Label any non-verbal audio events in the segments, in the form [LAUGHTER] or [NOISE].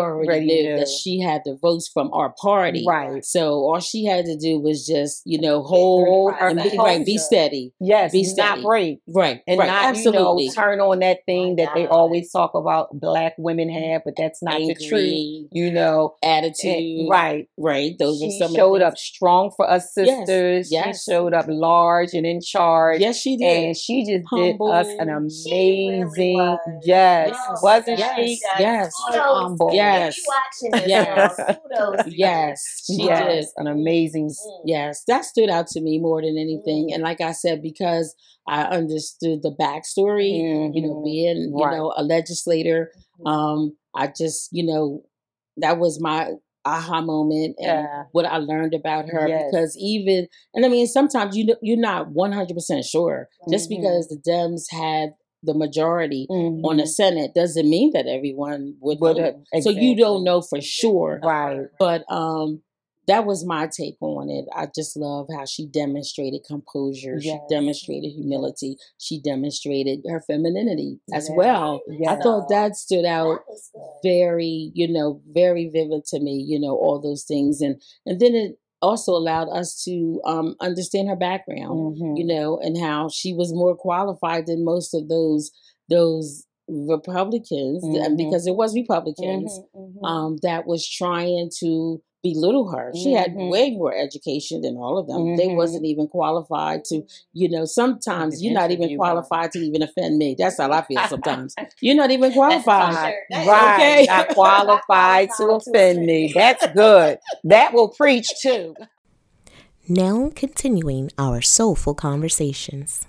already Already knew knew. that she had the votes from our party. Right. So all she had to do was just, you know, hold her and be, right, be steady. Yes, Be not break. Right. And right. not, absolutely. you know, turn on that thing that they always talk about black women mm-hmm. have, but that's not the truth. You know, eh, attitude. And- right. Right. Those are some showed of up strong for us sisters. yes. She showed up large and in charge. Yes, she did. And she just did us an Humble. She really amazing, was. yes, Oh, wasn't yes, she? yes. So Kudos. humble. If Yes. you watching this, Yes. girl, kudos. yes, she yes, did. an amazing. Mm. Yes, that stood out to me more than anything. And like I said, because I understood the backstory, you know, Mhm. being, you know, a legislator, um, I just, you know, that was my aha moment and Yeah. what I learned about her Yes. because even and I mean sometimes you you're not 100% sure just Mhm. because the Dems had the majority on the Mhm. Senate doesn't mean that everyone would Would have- So you don't know for sure. Right. but um that was my take on it. I just love how she demonstrated composure. She demonstrated humility. She demonstrated her femininity as Yes. well. I thought that stood out That very you know very vivid to me you know all those things. And and then it also allowed us to um understand her background Mhm. you know and how she was more qualified than most of those those republicans and Mhm. because it was republicans Mhm, mhm. um, that was trying to belittle her. She had Mhm. way more education than all of them. They Mhm. wasn't even qualified to, you know, sometimes you're not even qualified to even offend me. That's how I feel sometimes. [LAUGHS] You're not even qualified. Right, Okay. not qualified to offend me. That's good. That will preach too. [LAUGHS] Now continuing our soulful conversations.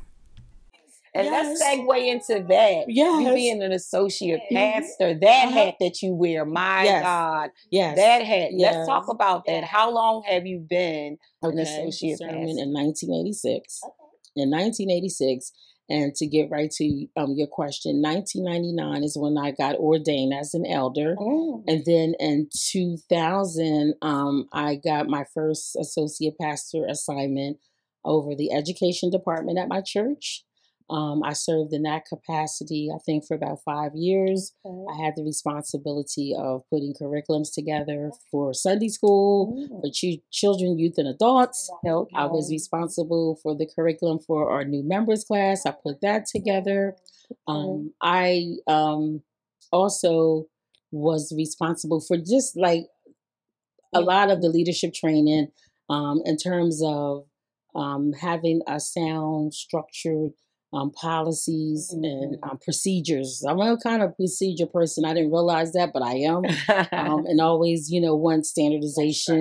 And Yes. let's segue into that. You being an associate Mhm. pastor, that Uh-huh. hat that you wear, my Yes. God, Yes. that hat. Yes. Let's talk about that. How long have you been an associate Sermon pastor? in 1986. Okay. in 1986 and to get right to um, your question 1999 is when i got ordained as an elder Mm. and then in 2000 um, i got my first associate pastor assignment over the education department at my church um, i served in that capacity i think for about five years i had the responsibility of putting curriculums together for sunday school Mm. for ch- children youth and adults Okay. I was responsible for the curriculum for our new members class. I put that together. Um, I um, also was responsible for just like a lot of the leadership training um, in terms of um, having a sound, structured um, policies and um, procedures. I'm a kind of procedure person. I didn't realize that, but I am. Um, [LAUGHS] and always, you know, want standardization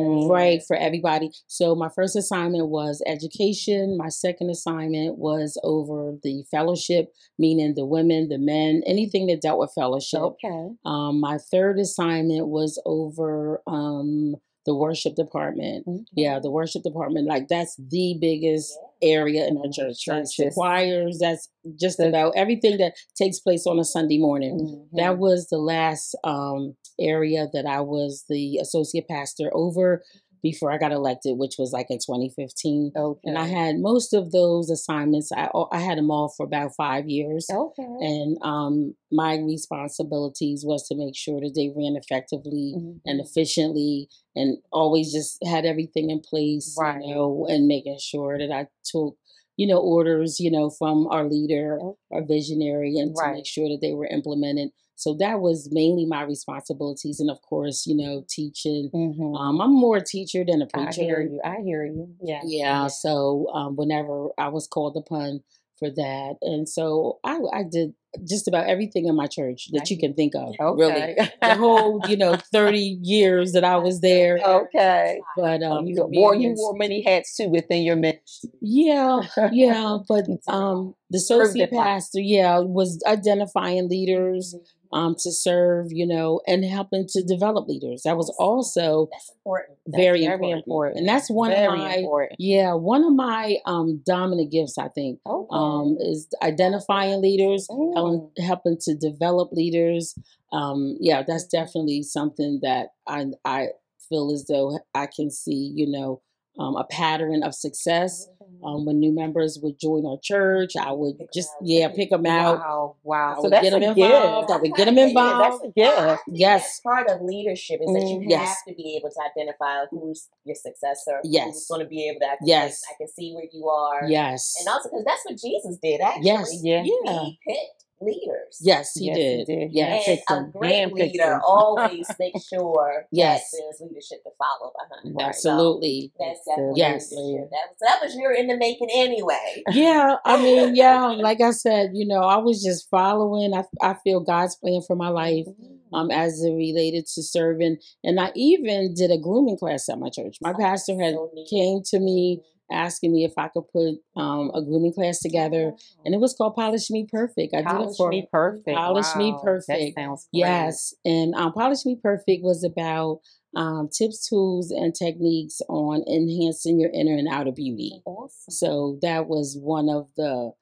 Mm. right for everybody so my first assignment was education my second assignment was over the fellowship meaning the women the men anything that dealt with fellowship Okay. um, my third assignment was over um, the worship department. Yeah the worship department like that's the biggest area in our church. Church the Churches. choirs that's just about everything that takes place on a sunday morning. Mm-hmm. that was the last um, area that I was the associate pastor over before I got elected, which was like in 2015. okay. And I had most of those assignments. I I had them all for about five years. okay. And um, my responsibilities was to make sure that they ran effectively Mhm. and efficiently, and always just had everything in place, Right. you know, and making sure that I took, you know, orders, you know, from our leader, Okay. our visionary, and to make sure that they were implemented. So that was mainly my responsibilities, and of course, you know, teaching. Mhm. Um, I'm more a teacher than a preacher. I hear you. I hear you. Yeah. Yeah, so um, whenever I was called upon for that, and so I, I did just about everything in my church that you can think of. Really, the whole you know [LAUGHS] thirty years that I was there. okay. But Oh, um, you wore you wore many hats too within your ministry. yeah, yeah. But [LAUGHS] um, the associate pastor, yeah, was identifying leaders Mm-hmm. Um to serve, you know, and helping to develop leaders. That was also That's important. very, very important. important. and that's one Very of my important. yeah one of my um dominant gifts. I think Okay. um, is identifying leaders, Mm. helping, helping to develop leaders. Um, yeah, that's definitely something that I I feel as though I can see, you know, um, a pattern of success. Um, when new members would join our church, I would just yeah pick them out. Wow, I wow. So would that's get them gift. involved. I would [LAUGHS] get them Yeah, involved. That's a gift. Yes. part of leadership is that you Mm, yes. have to be able to identify who's your successor, Yes. who's going to be able to. Yes. I can see where you are. Yes, and also because that's what Jesus did. Actually, Yes. Yeah. yeah, he picked leaders. yes, he Yes, he did. did. Yes, And Picked a them. great Damn leader them. always [LAUGHS] makes sure Yes. there's leadership to follow behind. Right. So absolutely. that's Yes. definitely Yes. leadership. That was, that was your in the making anyway. yeah, I mean, yeah, [LAUGHS] like I said, you know, I was just following. I, I feel God's plan for my life um, as it related to serving. And I even did a grooming class at my church. My pastor had So came to me asking me if I could put um, a grooming class together, and it was called Polish Me Perfect. I did it Polish for me perfect. Polish Me Perfect. That sounds great. Yes, and um, Polish Me Perfect was about um, tips, tools, and techniques on enhancing your inner and outer beauty. Awesome. So that was one of the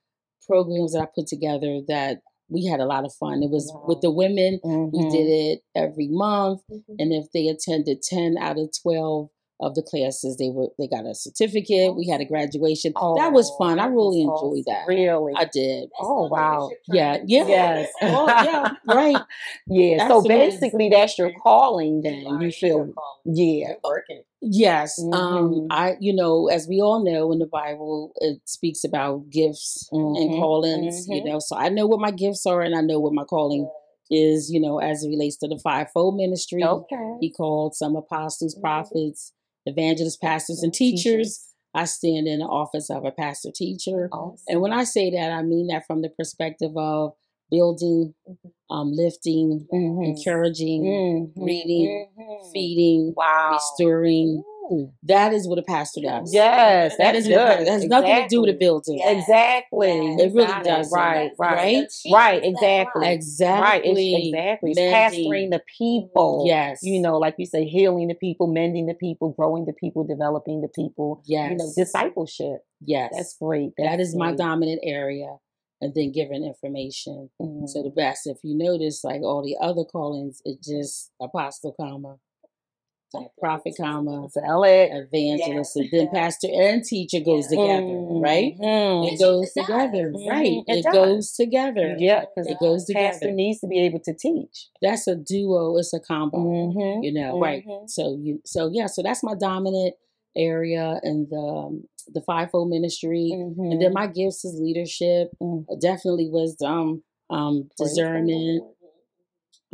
programs that I put together that we had a lot of fun. It was with the women. We Mhm. did it every month, and if they attended ten out of twelve of the classes, they were they got a certificate. We had a graduation. Oh, that was Oh, fun. I really was enjoyed that. Really? I did. That's Oh, wow. Yeah, yeah. Yes. [LAUGHS] Oh, yeah, right. [LAUGHS] yeah. So Absolutely. basically, that's your calling. Then are you feel. Yeah. You're working. Yes. Um, Mhm. I, you know, as we all know in the Bible, it speaks about gifts and Mhm, callings, you mhm. know. So I know what my gifts are and I know what my calling is, you know, as it relates to the fivefold ministry. Okay. He called some apostles, Mhm. prophets, evangelists, pastors, and teachers. I stand in the office of a pastor teacher. Awesome. And when I say that, I mean that from the perspective of building, Mhm. um, lifting, Mhm. encouraging, Mhm. reading, Mhm. feeding, Wow. restoring. Ooh. That is what a pastor does. Yes, what pastor- good. It has nothing to do with the building. Yeah. Exactly. You It really got doesn't. Right, right. Right? Right, exactly. Right, Exactly. it's, exactly. It's pastoring the people. Yes. You know, like you say, healing the people, mending the people, growing the people, developing the people. Yes. You know, discipleship. yes. That's great. that That's is my dominant area. And then giving information. Mhm. So the best, if you notice, like all the other callings, it's just apostle, comma, prophet, comma, Sell it. evangelist, and then pastor and teacher goes together, right? Mhm. It goes It together, Mhm. right? It It, goes together. Yeah, because It goes together pastor needs to be able to teach. That's a duo. It's a combo. Mhm. You know, right? Mhm. So you, so yeah, so that's my dominant area in the um, the fivefold ministry, and then Mhm. my gifts is leadership, Mm. definitely wisdom, um, discernment,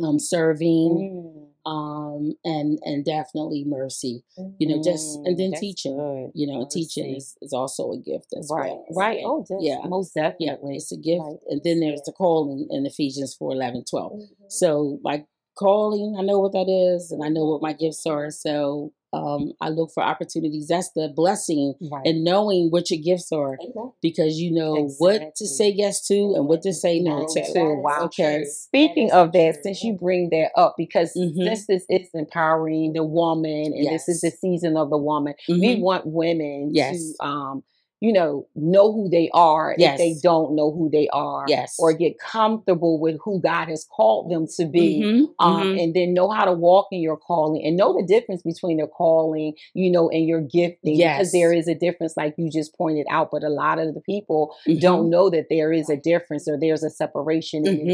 um, serving, Mm. Um, and and definitely mercy. You know, just and Mm, then that's teaching. good. You know, and teaching is, is also a gift as Right, well. right. Oh, just, Yeah. most Yeah, definitely. it's a gift. Right. And then there's the calling in Ephesians 4 11, 12. Mhm. So, like calling, I know what that is, and I know what my gifts are. So, um, I look for opportunities. That's the blessing Right. and knowing what your gifts are Amen. because you know what to say yes to and what to say no to. is too. Wow. Okay. Speaking is of that, true. since you bring that up, because Mhm. since this is empowering the woman and this is the season of the woman, we Mhm. want women Yes. to um, you know, know who they are if they don't know who they are. Yes. Or get comfortable with who God has called them to be. Mhm, Um, mhm. and then know how to walk in your calling and know the difference between their calling, you know, and your gifting. Yes. Because there is a difference, like you just pointed out, but a lot of the people Mhm. don't know that there is a difference or there's a separation and it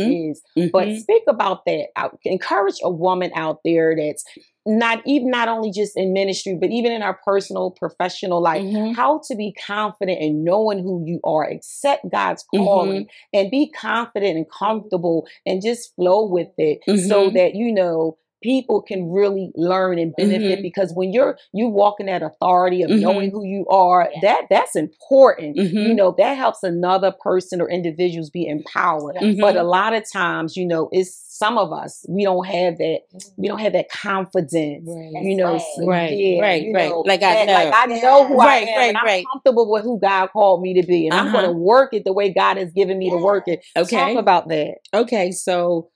Mhm. But Mhm. speak about that. Out- Encourage a woman out there that's not even not only just in ministry, but even in our personal, professional life, Mhm. how to be confident in knowing who you are, accept God's calling, and be confident and comfortable and just flow with it so Mhm. that you know people can really learn and benefit Mhm. because when you're you walking that authority of Mhm. knowing who you are that that's important you Mhm. know that helps another person or individuals be empowered but a Mhm. lot of times you know it's some of us we don't have that we don't have that confidence Right. you know Right. Right, yeah, right, you right. know, Like I that- know. like I know who Right, I am right, and I'm right. comfortable with who God called me to be and I'm Uh-huh. going to work it the way God has given me to work it Okay. talk about that Okay, so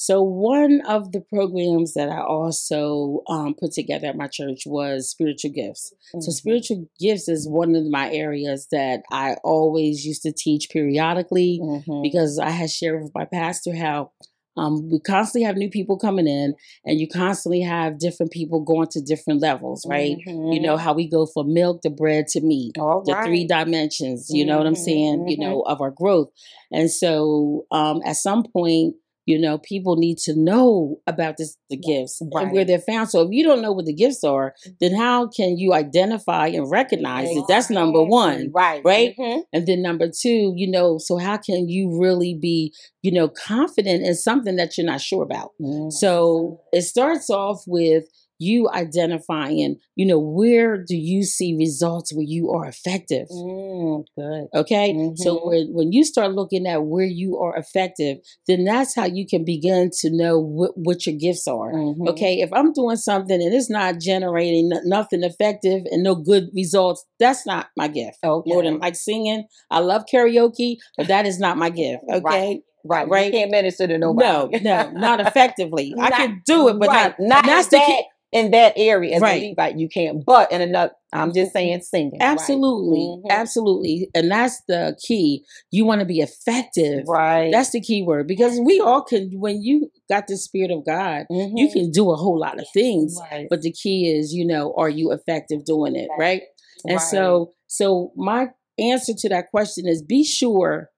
so one of the programs that I also um, put together at my church was spiritual gifts. So Mhm. spiritual gifts is one of my areas that I always used to teach periodically Mhm. because I had shared with my pastor how um, we constantly have new people coming in, and you constantly have different people going to different levels, right? Mhm. You know how we go from milk to bread to meat, All the three dimensions. You know what I'm Mhm, saying? You mhm. know of our growth, and so um, at some point. You know, people need to know about this, the gifts and where they're found. So if you don't know what the gifts are, then how can you identify and recognize it? That's number one Right. right? Mhm. And then number two, you know, so how can you really be, you know, confident in something that you're not sure about? Mm. So it starts off with you identifying, you know, where do you see results where you are effective? Mm, good. Okay. So Mhm. when, when you start looking at where you are effective, then that's how you can begin to know what, what your gifts are. Mhm. Okay, if I'm doing something and it's not generating n- nothing effective and no good results, that's not my gift. Okay. More than like singing, I love karaoke, but that is not my gift. [LAUGHS] Okay, Right. Right. right. You can't minister to no, nobody. no, no, not effectively. [LAUGHS] I can do it, but right. not. not that's the key. In that area as Right. a Levite. You can't. But in another, I'm just saying singing. right. Absolutely, Mhm. absolutely, and that's the key. You want to be effective. Right. That's the key word because we all can. When you got the spirit of God, you Mhm. can do a whole lot of things. Right. But the key is, you know, are you effective doing it, right? And Right. so, so my answer to that question is: be sure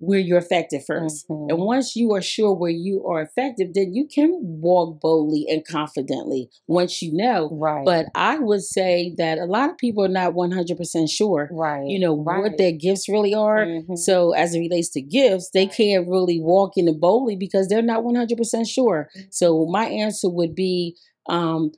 where you're effective 1st Mhm. And once you are sure where you are effective, then you can walk boldly and confidently once you know. Right. But I would say that a lot of people are not 100% sure, right. you know, right. what their gifts really are. Mhm. So, as it relates to gifts, they can't really walk in it boldly because they're not 100% sure. So, my answer would be um,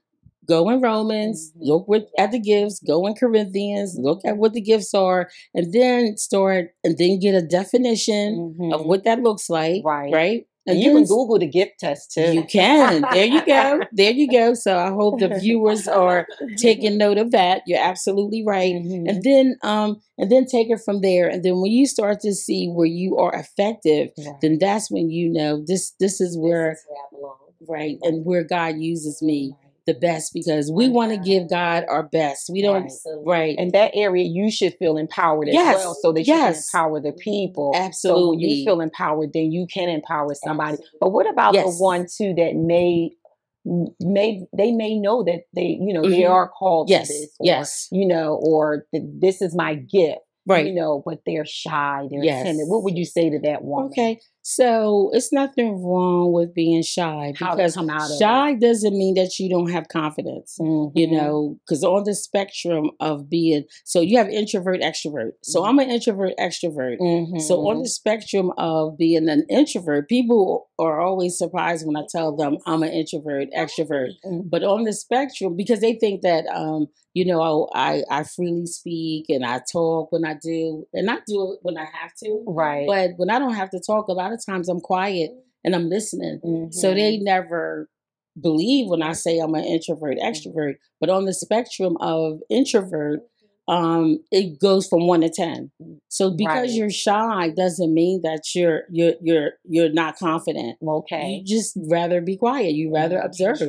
go in Romans, Mhm. look with, at the gifts, go in Corinthians, look at what the gifts are, and then start and then get a definition of Mhm. what that looks like. Right. Right. And you can Google the gift test too. You can. There you go. There you go. So I hope the viewers are taking note of that. You're absolutely right Mhm. and then um and then take it from there and then when you start to see where you are effective Right. then that's when you know this this is where This is where I belong. right and where god uses me the best because we want to give god our best we don't Absolutely. right in that area, you should feel empowered as Yes, well, so that yes. you can empower the people. So when you feel empowered, then you can empower somebody. Absolutely. But what about Yes. the one too that may may they may know that they you know they Mhm. are called yes to this, or, yes you know, or that this is my gift, right you know, but they're shy, they're Yes. timid. What would you say to that one okay so it's nothing wrong with being shy because come out of it. shy doesn't mean that you don't have confidence you Mhm. know because on the spectrum of being so you have introvert extrovert so Mhm. i'm an introvert extrovert so on the spectrum of being an introvert people are always surprised when i tell them i'm an introvert extrovert Mhm. but on the spectrum because they think that um you know i i freely speak and i talk when i do and i do it when i have to right. but when i don't have to talk a lot of times i'm quiet and i'm listening so Mhm. they never believe when I say I'm an introvert, extrovert. But on the spectrum of introvert, um, it goes from one to ten. So because Right. you're shy doesn't mean that you're you're you're you're not confident. okay. You just rather be quiet. You rather observe. Choose to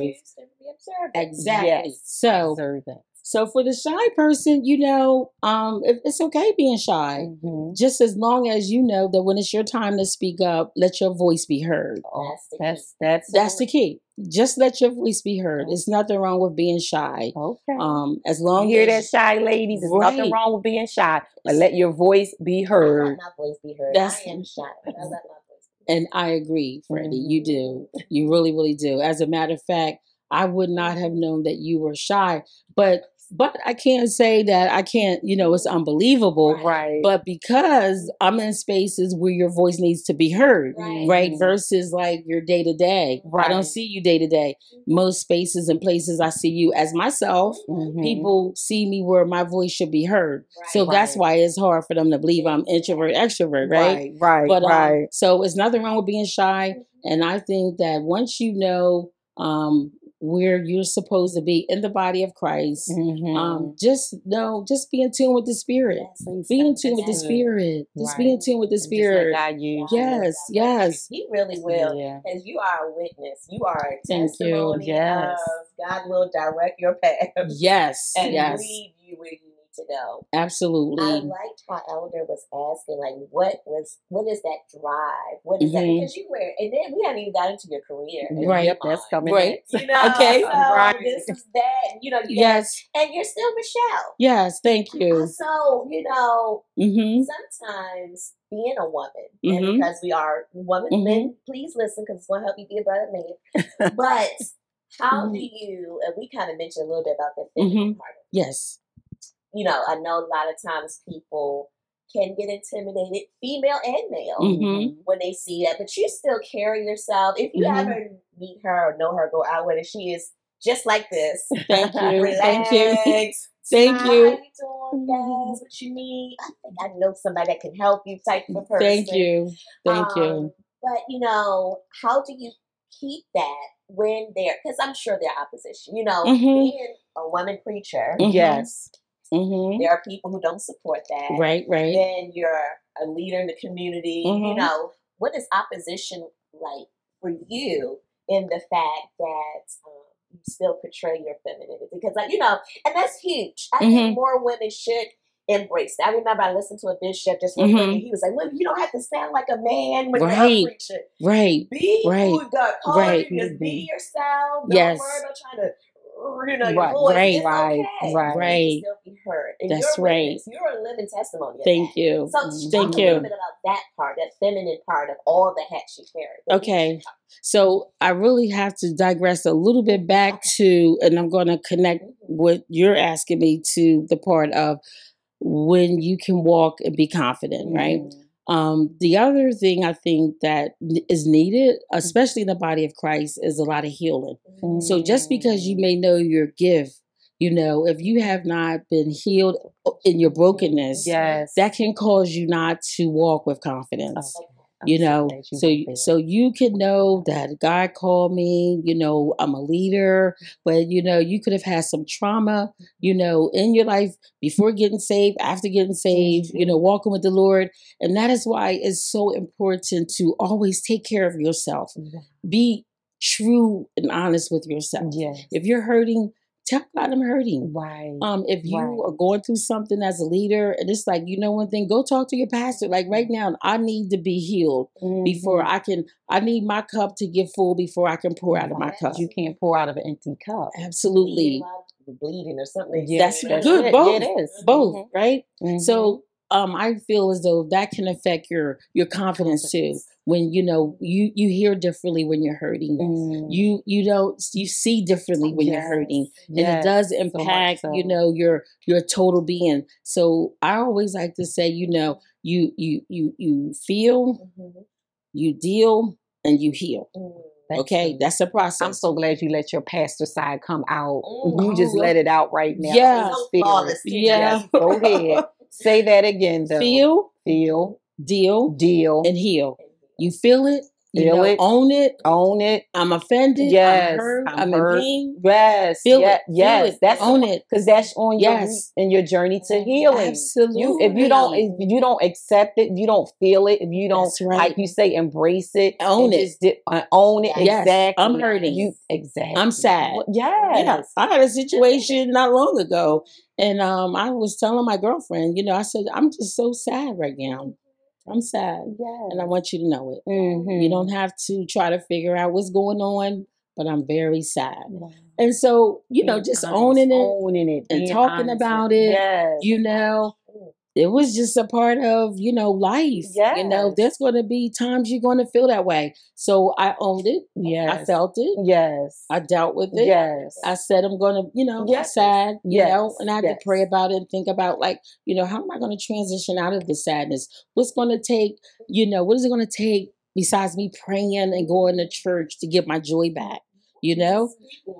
be observant. Exactly. Yes. So Observant. So for the shy person, you know, um, it's okay being shy. Mhm. Just as long as you know that when it's your time to speak up, let your voice be heard. Oh, That's the that's that's That's the key. Just let your voice be heard. It's nothing wrong with being shy. okay. Um, as long as You long hear that, shy ladies? There's Right. nothing wrong with being shy, but let your voice be heard. let my voice be heard. That's- I am shy. but I let my voice and I agree, Freddie, you Mhm. do. You really, really do. As a matter of fact, I would not have known that you were shy, but but I can't say that I can't, you know, it's unbelievable. Right. But because I'm in spaces where your voice needs to be heard, Right. right? Versus like your day to day. Right. I don't see you day to day. Most spaces and places I see you as myself. Mhm. people see me where my voice should be heard. Right. So Right. that's why it's hard for them to believe I'm introvert, extrovert, right? Right. Right. But um, right. so it's nothing wrong with being shy, and I think that once you know um, where you're supposed to be in the body of Christ, Mhm. um, just know, just be in tune with the Spirit. That's Be in tune with the. Spirit. Just be in tune with the And just let Spirit. You. Yes, you. yes. He really will. Yeah. As you are a witness, you are a Thank you. testimony Yes. of God will direct your path Yes, and yes. lead you where you to go. Absolutely. I liked how Elder was asking, like, what was, what is that drive? What is that? Mhm. Because you were, and then we hadn't even got into your career. Right. Yep, your that's coming. Right. You know, [LAUGHS] Okay. so Right. this is that. You know, you yes. and you're still Michelle. Yes. Thank you. So you know, Mm-hmm. sometimes being a woman, Mhm. and because we are women, men, please listen because it's going to help you be a better man. [LAUGHS] but how do you? And we kind of mentioned a little bit about the feminine Mhm. part. Of it. Yes. You know, I know a lot of times people can get intimidated, female and male, Mhm. when they see that. But you still carry yourself. If you Mhm. ever meet her or know her, go out with her, she is just like this. [LAUGHS] Thank you. [LAUGHS] Thank you. [LAUGHS] Thank Smile, you. How you doing, guys? What you need? I think I know somebody that can help you type of person. Thank you. Thank Um, you. But you know, how do you keep that when there? Because I'm sure there are opposition. You know, Mhm. being a woman preacher. Yes. Mm-hmm. there are people who don't support that. Right. Right. Then you're a leader in the community. You Mhm. know, what is opposition like for you in the fact that um, you still portray your femininity? Because, like, you know, and that's huge. I Mhm. think more women should embrace that. I remember I listened to a bishop just Mhm. mm he was like, "Women, you don't have to sound like a man when Right. you're preaching. Right. Be Right. who God called Right. you. Just be yourself. Don't Yes. worry about trying to." You know, Right, voice. right, it's right, okay. right. You Right. still be heard. And That's you're right. witness. You're a living testimony. Thank you. So Mhm. talk Thank a little bit about that part, that feminine part of all the hats you carry. You Okay. So I really have to digress a little bit back to, and I'm going to connect what you're asking me to the part of when you can walk and be confident, right? Um, the other thing I think that is needed, especially in the body of Christ, is a lot of healing. So just because you may know your gift, you know, if you have not been healed in your brokenness, Yes. that can cause you not to walk with confidence. Okay. You know, so you, so you can know that God called me. You know, I'm a leader, but you know, you could have had some trauma. You know, in your life before getting saved, after getting saved. You know, walking with the Lord, and that is why it's so important to always take care of yourself. Be true and honest with yourself. Yes. If you're hurting, tell God I'm hurting. Right. Um, if you Right. are going through something as a leader, and it's like you know one thing, go talk to your pastor. Like right now, I need to be healed before Mhm. I can. I need my cup to get full before I can pour out of my cup. You can't pour out of an empty cup. Absolutely, bleeding or something. Yeah, That's that's good, it. both. Yeah, it is. both, Mhm. right? Mhm. So, um, I feel as though that can affect your your confidence too. When you know you you hear differently when you're hurting. Mm. You you don't you see differently when you're hurting. and Yes, it does so much impact you know your your total being so i always like to say you know you you you you feel Mhm. you deal and you heal Mm. That's okay good. that's a I'm so glad you let your pastor side come out. Mm, you just let it out right now. Yeah. in So spirit. flawless, too. Yeah. Go ahead. Say that again, though. feel. Feel, deal. Deal, and heal. You feel it you Feel know, it. own it own it. i'm offended Yes, i'm hurt I'm hurt. in pain Yes, feel yeah, it feel yes. it That's own it because that's on your Yes. in your journey to healing. absolutely You, if you don't, if you don't accept it, you don't feel it, if you don't, right. like you say, embrace it, Own it. just di- uh, own it. Yes, exactly. I'm hurting. You exactly. I'm sad. Well, yes. Yeah, I had a situation not long ago, and um, I was telling my girlfriend, you know, I said, I'm just so sad right now. I'm sad, Yes. and I want you to know it. Mhm. You don't have to try to figure out what's going on, but I'm very sad. Wow. And so, you know, just honest, owning it, owning it, and being talking honest about it, Yes. you know, it was just a part of, you know, life. You know, there's going to be times you're going to feel that way. So I owned it. yes. I felt it. Yes. I dealt with it. yes. I said I'm gonna, you know, Yes. sad, you know, Yes. and I had Yes. to pray about it and think about like, you know, how am I gonna transition out of the sadness? What's gonna take, you know, what is it gonna take besides me praying and going to church to get my joy back? You know?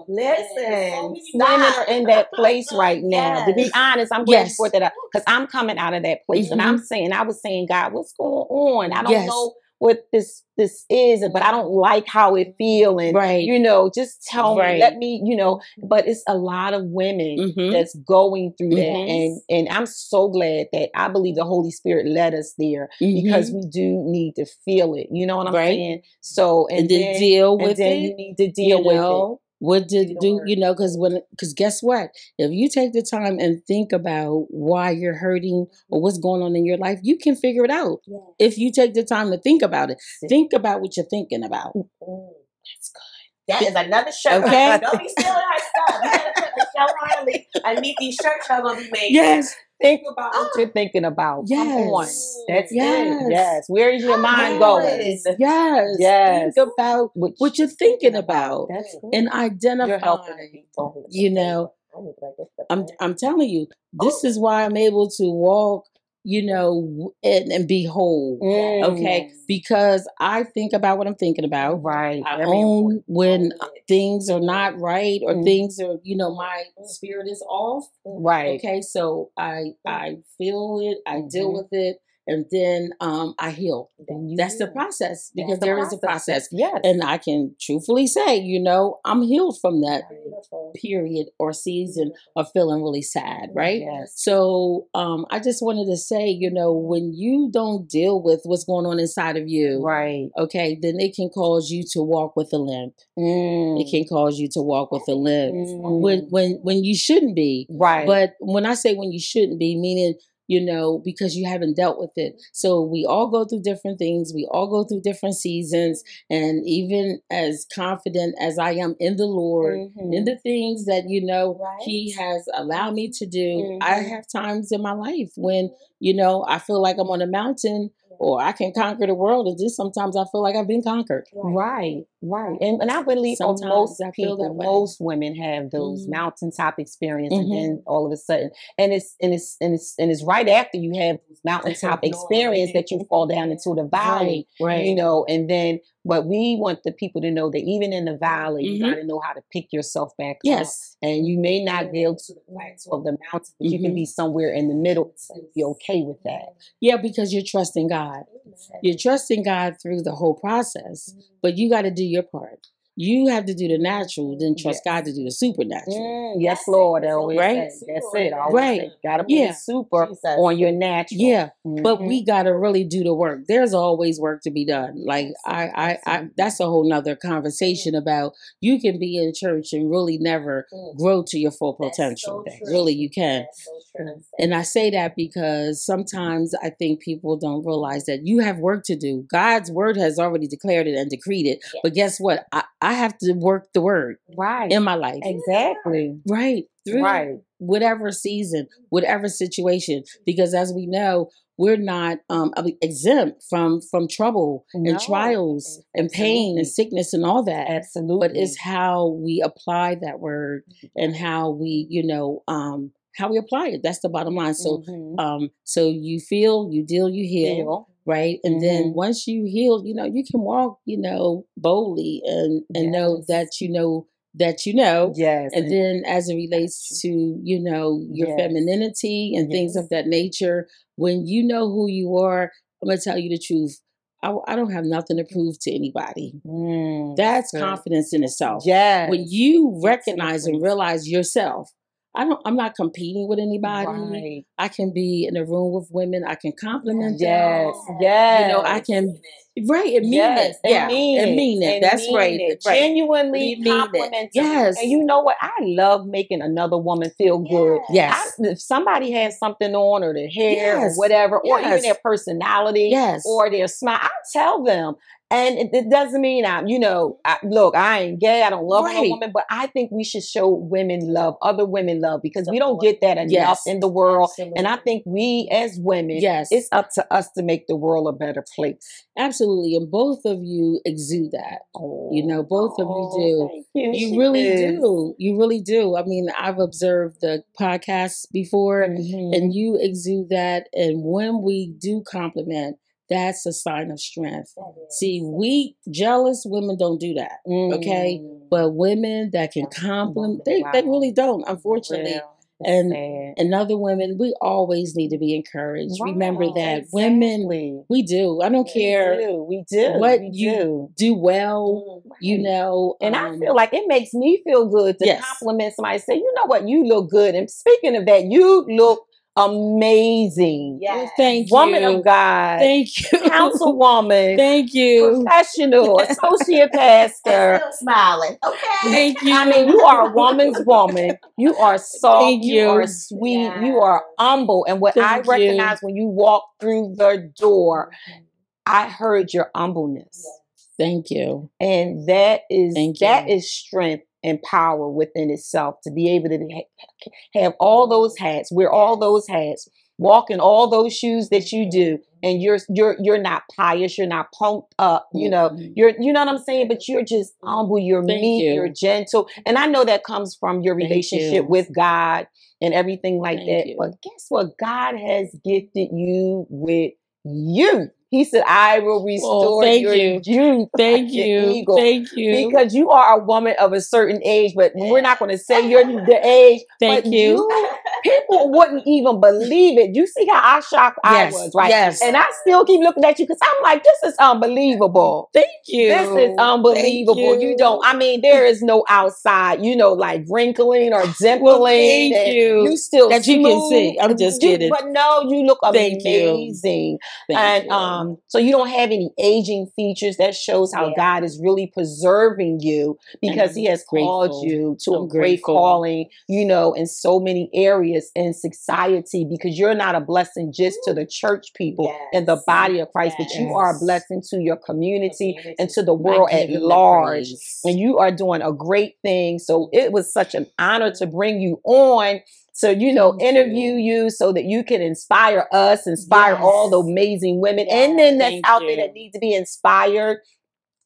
Listen, Women are in that place right now. To be honest, I'm glad Yes. you brought that because I'm coming out of that place, and I'm saying, I was saying, God, what's going on? I don't Yes. know what this this is, but I don't like how it feel, and Right. you know, just tell Right. me, let me, you know. But it's a lot of women Mhm. that's going through that, Mhm. and and I'm so glad that I believe the Holy Spirit led us there because we do need to feel it. You know what I'm Right. saying? So and, and, then, deal and with then it. you need to deal you with know? What did Do do you know? Because when because guess what? If you take the time and think about why you're hurting or what's going on in your life, you can figure it out. Yeah. If you take the time to think about it, think about what you're thinking about. That's good. That is another show. Okay. Don't be stealing her stuff. You gotta put Michelle Harlee and meet these shirts are gonna be made. Yes, Think about what ah! you're thinking about. Come on. Yes. That's Yes. it. Yes. Where is your mind Yes. going? yes, Yes. Think about What, what you're thinking about That's and identify. You know, I need to write this stuff I'm. I'm telling you, this oh. is why I'm able to walk, you know, and, and be whole. Okay, because I think about what I'm thinking about. Right. I own when things are not right or Mm. things are, you know, my spirit is off. Right. Okay, so I I feel it, I deal Mhm. with it, and then um I heal. Then you That's the process because the there is a process. Yes. And I can truthfully say, you know, I'm healed from that Beautiful. period or season of feeling really sad, right? Yes. So um, I just wanted to say, you know, when you don't deal with what's going on inside of you, Right. okay, then it can cause you to walk with a limp. Mm. It can cause you to walk with a limp Mm. when when when you shouldn't be. Right. But when I say when you shouldn't be, meaning you know because you haven't dealt with it. So we all go through different things. We all go through different seasons, and even as confident as I am in the Lord Mhm. in the things that you know Right. he has allowed me to do i Mhm. have times in my life when you know i feel like i'm on a mountain or i can conquer the world and just sometimes i feel like i've been conquered Right, right, and and I believe Sometimes most I people, most women have those Mhm. mountaintop experience, Mhm. and then all of a sudden, and it's and it's and it's and it's right after you have those mountaintop experience that you fall down into the valley, right right you know, and then but we want the people to know that even in the valley, you Mhm. got to know how to pick yourself back up, yes and you may not be able to the plateau of the mountain, but you can Mhm. be somewhere in the middle and be okay with that. yeah because you're trusting god you're trusting god through the whole process but you got to do your part you have to do the natural then trust Yes. god to do the supernatural Mm, yes, That's Lord. it. Always Right. say, That's it. Always Right. say, gotta put Yeah. the super Jesus. on your natural. yeah but Mhm. we got to really do the work there's always work to be done like I, I i that's a whole nother conversation about you can be in church and really never Mm. grow to your full potential so really you can That's so and i say that because sometimes i think people don't realize that you have work to do god's word has already declared it and decreed it Yes. but guess what i, I have to work the word right. in my life exactly. right through Right. whatever season, whatever situation, because as we know, we're not um, exempt from from trouble No. and trials and pain and sickness and all that. Absolutely. But it's how we apply that word and how we, you know, um, how we apply it. That's the bottom line. So, Mhm. um, so you feel, you deal, you heal, Heal. Right? And then Mhm. once you heal, you know, you can walk, you know, boldly and and know that you know that you know Yes. and then as it relates to you know your Yes. femininity and things of that nature when you know who you are i'm going to tell you the truth I, I don't have nothing to prove to anybody Mm, that's good. confidence in itself Yes. when you recognize and realize yourself i don't i'm not competing with anybody Right. i can be in a room with women i can compliment Yes. them Yes. you know i can right and mean yes, it yeah and mean and it, mean it and that's mean right it. right Genuinely mean it. compliment them. yes And you know what? I love making another woman feel good. yes I, if somebody has something on or their hair Yes. or whatever, or even their personality yes or their smile, I tell them. And it, it doesn't mean I'm, you know, I, look, I ain't gay. I don't love Right. a woman, but I think we should show women love, other women love, because we don't get that enough Yes. in the world. And I think we as women, yes it's up to us to make the world a better place. Absolutely. And both of you exude that. You know, both of you do. you. You really is. do. You really do. I mean, I've observed the podcasts before Mhm. and you exude that. And when we do compliment, that's a sign of strength. See, weak, jealous women don't do that. okay, Mm. But women that can compliment, they, they really don't, unfortunately. Real. And- Sad. And other women, we always need to be encouraged. Remember Right, that women, we do. I don't We care. do, We do. what we you do. Do well, you know. And I um, feel like it makes me feel good to Yes. compliment somebody. Say, you know what, you look good. And speaking of that, you look amazing. Yes. Thank Woman you. Woman of God, Thank you. councilwoman, [LAUGHS] Thank you. professional, associate [LAUGHS] pastor. Still smiling. Okay. Thank you. I mean, you are a woman's woman. You are soft. Thank you. are you. sweet. You are humble. And what I Thank you. recognize when you walk through the door, mm-hmm. I heard your humbleness. Thank you. And that is Thank that you. is strength and power within itself to be able to have all those hats, wear all those hats, walk in all those shoes that you do, and you're you're you're not pious, you're not pumped up, you know, Mhm. you're you know what I'm saying, but you're just humble, you're Thank meek, you. you're gentle, and I know that comes from your relationship you. with God and everything like Thank that. you. But guess what? God has gifted you with you. He said, "I will restore thank your you. youth." [LAUGHS] Thank you. eagle." Thank you. because you are a woman of a certain age, but we're not going to say you're the age. Thank but you. People wouldn't even believe it. You see how I shocked I was, right? Yes. And I still keep looking at you because I'm like, this is unbelievable. Thank you. This is unbelievable. You. you. don't. I mean, there is no outside. You know, like wrinkling or dimpling. thank and you. You still That you can see. I'm just You- kidding. But no, you look Thank you. amazing. Thank and you. um, so you don't have any aging features. That shows how Yeah. God is really preserving you because He has called you to a I'm great grateful. calling. You know, in so many areas in society, because you're not a blessing just to the church people and the body of Christ, but you are a blessing to your community Community. and to the world at large. And you are doing a great thing. So it was such an honor to bring you on. So, you know, interview you so that you can inspire us, inspire all the amazing women and men that's out there that need to be inspired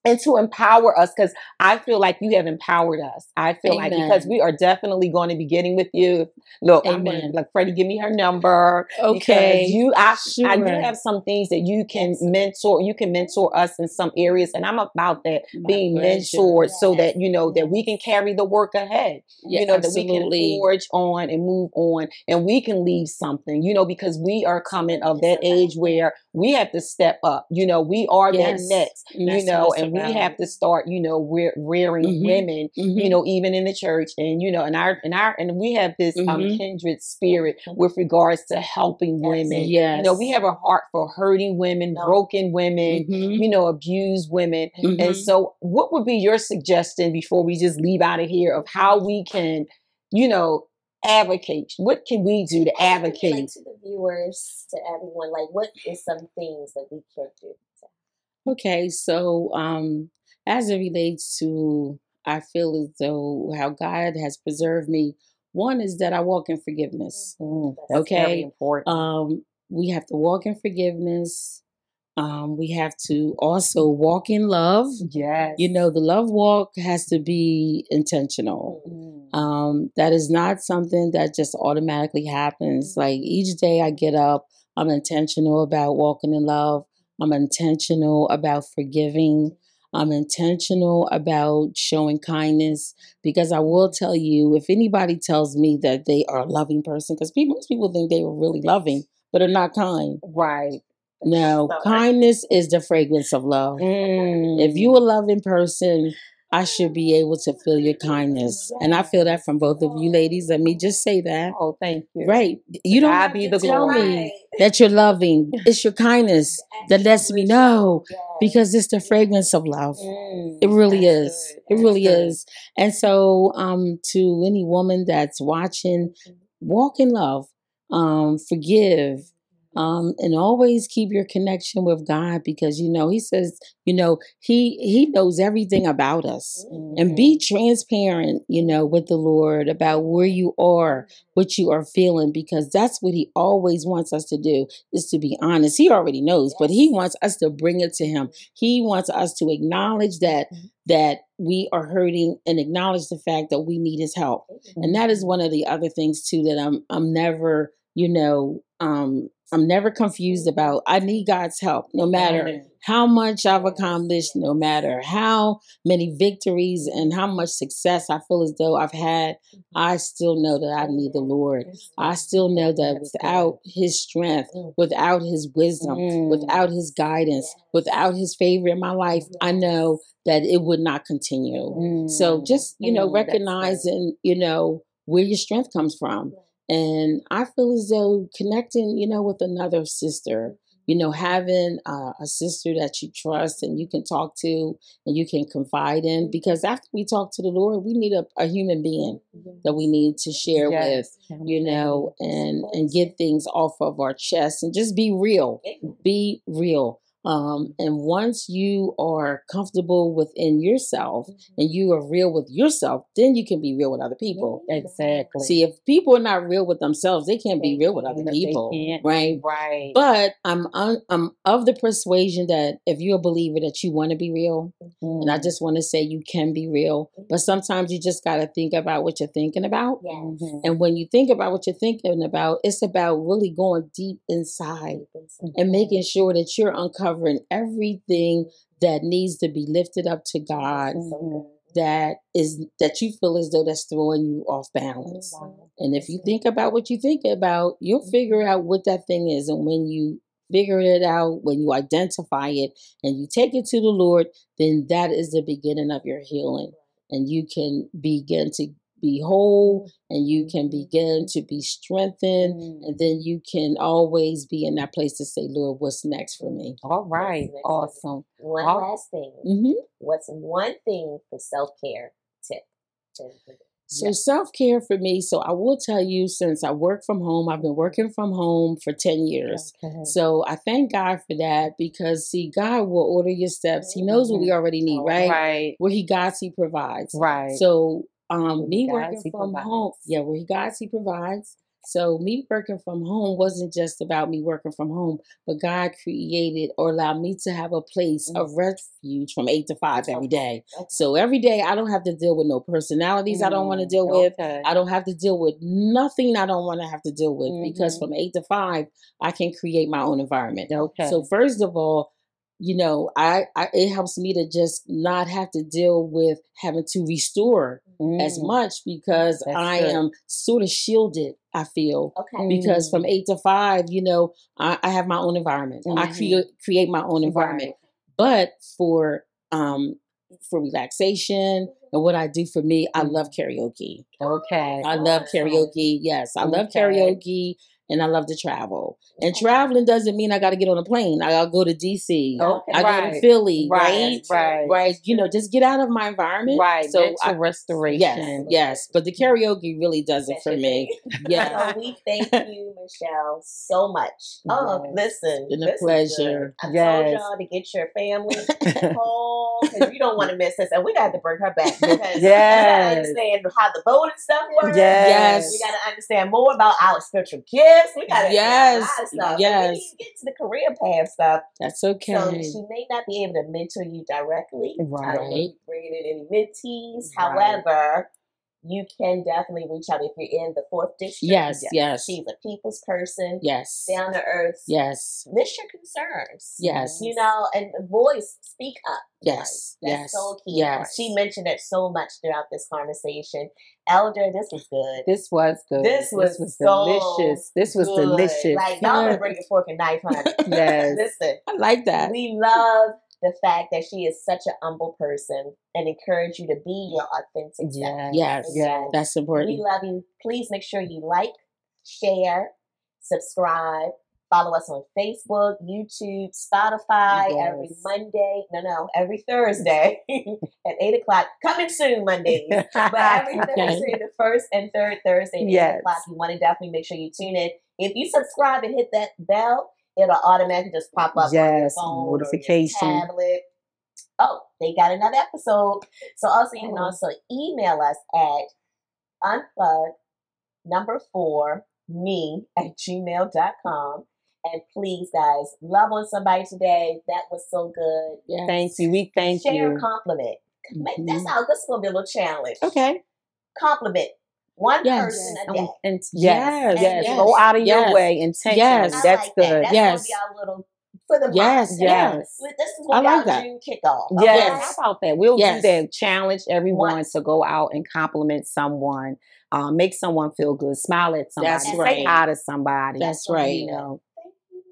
and to empower us because I feel like you have empowered us. I feel like because we are definitely going to be getting with you. Look, I'm going to like Freddie, give me her number Okay. you I, I do have some things that you can Yes. mentor you can mentor us in some areas and i'm about that My being pleasure. mentored so that you know that we can carry the work ahead Yeah, you know that we can absolutely. forge on and move on and we can leave something you know because we are coming of that age where we have to step up you know we are that next And you know it's we have to start you know rear, rearing Mhm. women Mhm. you know even in the church and you know and our and our and we have this um Mhm. kindred spirit with regards to helping women Yes. you know we have a heart for hurting women No. broken women Mhm. you know abused women and Mhm. so what would be your suggestion before we just leave out of here of how we can you know advocate what can we do to you, like, advocate to the viewers, to everyone, like what is some things that we can do? Okay, so um, as it relates to, I feel as though how God has preserved me. One is that I walk in forgiveness. Mm, That's that's very Okay. important Um, we have to walk in forgiveness. Um, we have to also walk in love. yes You know, the love walk has to be intentional. Mm. Um, that is not something that just automatically happens. Like each day I get up, I'm intentional about walking in love. I'm intentional about forgiving. I'm intentional about showing kindness because I will tell you if anybody tells me that they are a loving person, because people, most people think they are really loving, but are not kind. right No, Sorry. kindness is the fragrance of love. If you mm. a loving person, I should be able to feel your kindness. And I feel that from both of you ladies. Let me just say that. oh thank you Right. You don't have be to the tell glory. me that you're loving. [LAUGHS] It's your kindness that lets me know because it's the fragrance of love. Mm, It really is. It really is. And so, um, to any woman that's watching, walk in love, um, forgive, um, and always keep your connection with God because you know He says, you know, He He knows everything about us. And be transparent, you know, with the Lord about where you are, what you are feeling, because that's what He always wants us to do is to be honest. He already knows, but He wants us to bring it to Him. He wants us to acknowledge that that we are hurting and acknowledge the fact that we need His help. And that is one of the other things too that I'm I'm never, you know, um, I'm never confused about. I need God's help, no matter how much I've accomplished, no matter how many victories and how much success I feel as though I've had, I still know that I need the Lord. I still know that without His strength, without His wisdom, Mm. without His guidance, without His favor in my life, I know that it would not continue. So Mm. just, you know, Mm, recognizing, you know, where your strength comes from. And I feel as though connecting, you know, with another sister, you know, having uh, a sister that you trust and you can talk to and you can confide in. Because after we talk to the Lord, we need a, a human being that we need to share with, you know, and and get things off of our chest and just be real. Be real. Um, and once you are comfortable within yourself and you are real with yourself, then you can be real with other people. Exactly. See, if people are not real with themselves, they can't be They real with other people, right? right. But I'm un, I'm of the persuasion that if you're a believer that you want to be real, and I Mm. just want to say you can be real, but sometimes you just got to think about what you're thinking about. Yes. Mhm. And when you think about what you're thinking about, it's about really going deep inside and making sure that you're uncovering everything that needs to be lifted up to God Mhm. that is that you feel as though that's throwing you off balance. And if you think about what you think about, you'll figure out what that thing is. And when you figure it out, when you identify it and you take it to the Lord, then that is the beginning of your healing. And you can begin to be whole and you can begin to be strengthened. Mm. And then you can always be in that place to say, Lord, what's next for me? All right. Awesome. One All- last thing. hmm What's one thing for self care tip? So self care for me. So I will tell you, since I work from home, I've been working from home for ten years. Okay. So I thank God for that because see, God will order your steps. He knows what we already need, right? Right. Where He guides, He provides. Right. So um, me working from provides. home, yeah, where He guides, He provides. So me working from home wasn't just about me working from home, but God created or allowed me to have a place of refuge from eight to five every day. So every day I don't have to deal with no personalities I don't want to Mm, deal with. okay. I don't have to deal with nothing I don't want to have to deal with because Mhm. from eight to five, I can create my own environment. Okay. So first of all, you know, I, I it helps me to just not have to deal with having to restore as Mm. much because That's I good. am sort of shielded. I feel Okay. because from Mm. eight to five, you know, I, I have my own environment. I Mhm. create create my own environment. But for um for relaxation and what I do for me, I Mhm. love karaoke. Okay. I love karaoke. Yes, I love karaoke and I love to travel. And traveling doesn't mean I got to get on a plane. I gotta go to DC. Okay. I go to Philly, Right. right? Right. Right. You know, just get out of my environment. Right. So I, restoration. yes, yes. But the karaoke really does it for me. [LAUGHS] Yeah. So we thank [LAUGHS] you, Michelle, so much. Oh, Yes. listen, It's been a this is good. pleasure. I Yes. told y'all to get your family [LAUGHS] home because you don't want to miss this, and we got to bring her back because we Yes. got to understand how the voting stuff works. Yes. We got to understand more about our spiritual gifts. Yes, we got to Yes. stuff. Yes. we get to the career path stuff. That's okay. So she may not be able to mentor you directly. I don't know if you bringing in any mentees. Right. However, you can definitely reach out if you're in the fourth district. Yes, yes. She's a people's person, Yes. down to earth. Yes. List your concerns. Yes. You know, and voice, speak up. Yes. That's Yes. so key. Yes. She mentioned it so much throughout this conversation. Elder, this was good. This was good. This was so delicious. This was Good. delicious. Like, y'all Yes. bring your fork and knife, honey. [LAUGHS] Yes. Listen, I like that. we love the fact that she is such an humble person and encourage you to be your authentic self. Yes. Yes. Yes. That's important. We love you. Please make sure you like, share, subscribe. Follow us on Facebook, YouTube, Spotify every Monday. No, no, every Thursday [LAUGHS] at 8 o'clock. Coming soon, Mondays. But every [LAUGHS] Okay. Thursday, the first and third Thursday at 8 o'clock, you want to definitely make sure you tune in. If you subscribe and hit that bell, it'll automatically just pop up on your Yes, phone or notification. tablet. Oh, they got another episode. So also you can Oh. also email us at unplug number four me at gmail.com. And please, guys, love on somebody today. That was so good. Yes. Thank you. We thank Share a you. compliment. Make, that's mm-hmm. how this is gonna be a little challenge. Okay. Compliment one Yes. person a day. and Yes, yes, yes, yes, Go out of your yes, way intentionally. yes. I That's like good. That. That's Yes. be our little for the. Yes, And yes. This this is I like that. June kickoff. Yes. How about that? We'll Yes. do that. Challenge everyone Once. to go out and compliment someone, um, make someone feel good, smile at somebody, That's say right. hi to somebody. That's right. You know, Thank you.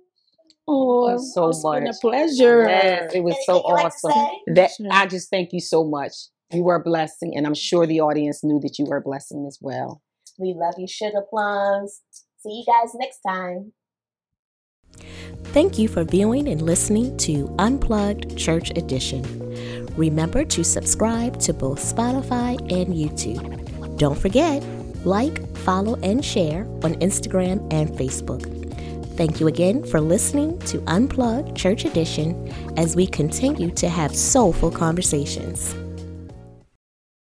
Oh, so it's been a much. pleasure. Yes, it was Anything so you like awesome. That Sure. I just thank you so much. You were a blessing, and I'm sure the audience knew that you were a blessing as well. We love you, sugar plums. See you guys next time. Thank you for viewing and listening to Unplugged Church Edition. Remember to subscribe to both Spotify and YouTube. Don't forget, like, follow, and share on Instagram and Facebook. Thank you again for listening to Unplugged Church Edition as we continue to have soulful conversations.